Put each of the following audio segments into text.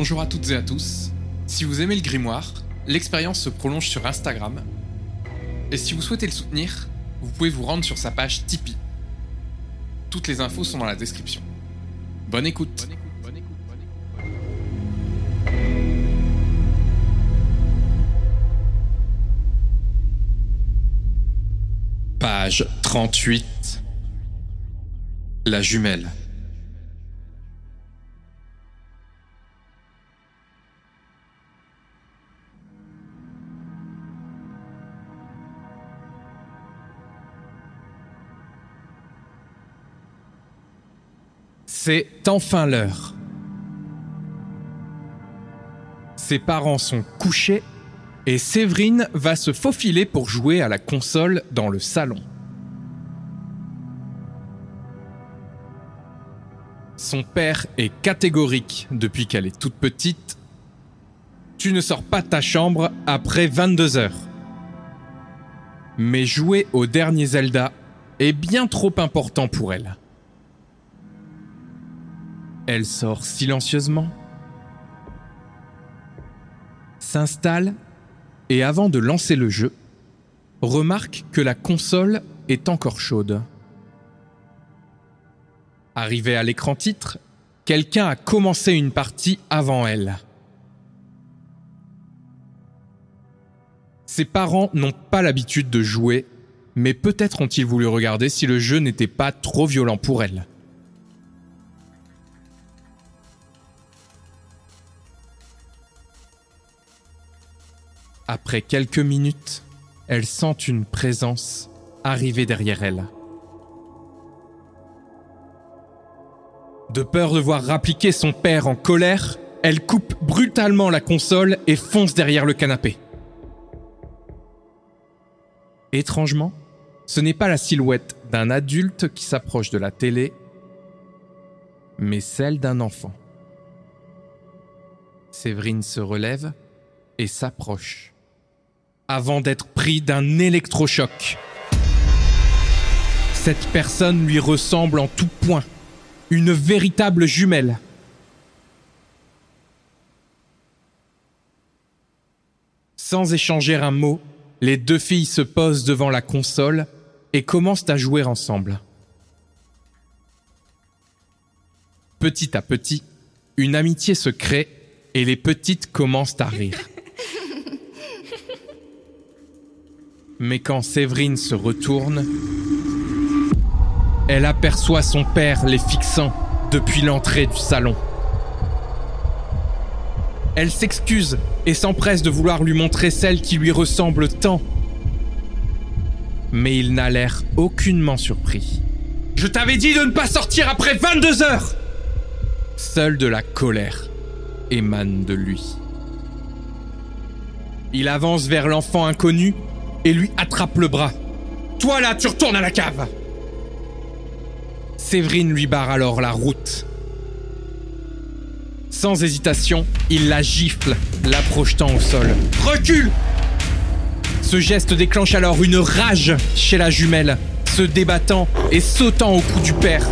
Bonjour à toutes et à tous. Si vous aimez le grimoire, l'expérience se prolonge sur Instagram. Et si vous souhaitez le soutenir, vous pouvez vous rendre sur sa page Tipeee. Toutes les infos sont dans la description. Bonne écoute. Page 38. La jumelle. C'est enfin l'heure. Ses parents sont couchés et Séverine va se faufiler pour jouer à la console dans le salon. Son père est catégorique depuis qu'elle est toute petite. Tu ne sors pas de ta chambre après 22 heures. Mais jouer au dernier Zelda est bien trop important pour elle. Elle sort silencieusement, s'installe et avant de lancer le jeu, remarque que la console est encore chaude. Arrivée à l'écran titre, quelqu'un a commencé une partie avant elle. Ses parents n'ont pas l'habitude de jouer, mais peut-être ont-ils voulu regarder si le jeu n'était pas trop violent pour elle. Après quelques minutes, elle sent une présence arriver derrière elle. De peur de voir rappliquer son père en colère, elle coupe brutalement la console et fonce derrière le canapé. Étrangement, ce n'est pas la silhouette d'un adulte qui s'approche de la télé, mais celle d'un enfant. Séverine se relève et s'approche avant d'être pris d'un électrochoc. Cette personne lui ressemble en tout point, une véritable jumelle. Sans échanger un mot, les deux filles se posent devant la console et commencent à jouer ensemble. Petit à petit, une amitié se crée et les petites commencent à rire. Mais quand Séverine se retourne, elle aperçoit son père les fixant depuis l'entrée du salon. Elle s'excuse et s'empresse de vouloir lui montrer celle qui lui ressemble tant. Mais il n'a l'air aucunement surpris. Je t'avais dit de ne pas sortir après 22 heures Seule de la colère émane de lui. Il avance vers l'enfant inconnu et lui attrape le bras. Toi là, tu retournes à la cave Séverine lui barre alors la route. Sans hésitation, il la gifle, la projetant au sol. Recule Ce geste déclenche alors une rage chez la jumelle, se débattant et sautant au cou du père,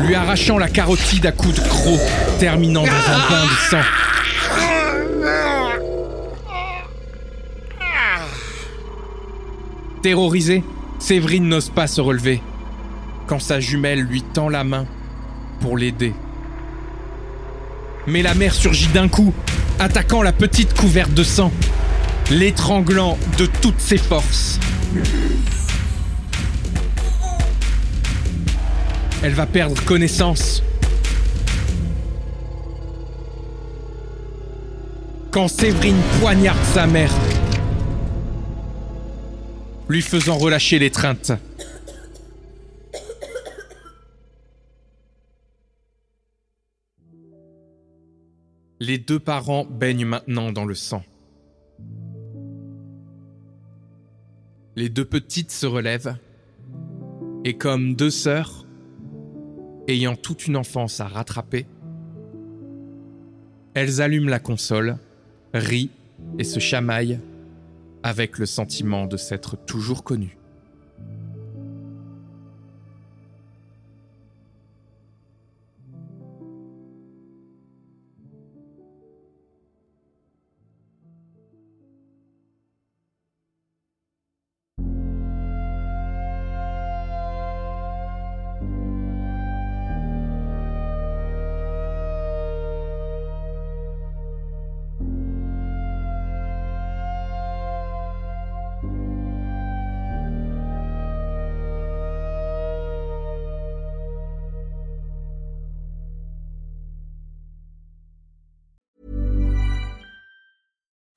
lui arrachant la carotide à coups de croc, terminant dans un bain de sang. Terrorisée, Séverine n'ose pas se relever quand sa jumelle lui tend la main pour l'aider. Mais la mère surgit d'un coup, attaquant la petite couverte de sang, l'étranglant de toutes ses forces. Elle va perdre connaissance. Quand Séverine poignarde sa mère, lui faisant relâcher l'étreinte. Les deux parents baignent maintenant dans le sang. Les deux petites se relèvent et comme deux sœurs, ayant toute une enfance à rattraper, elles allument la console, rient et se chamaillent avec le sentiment de s'être toujours connues.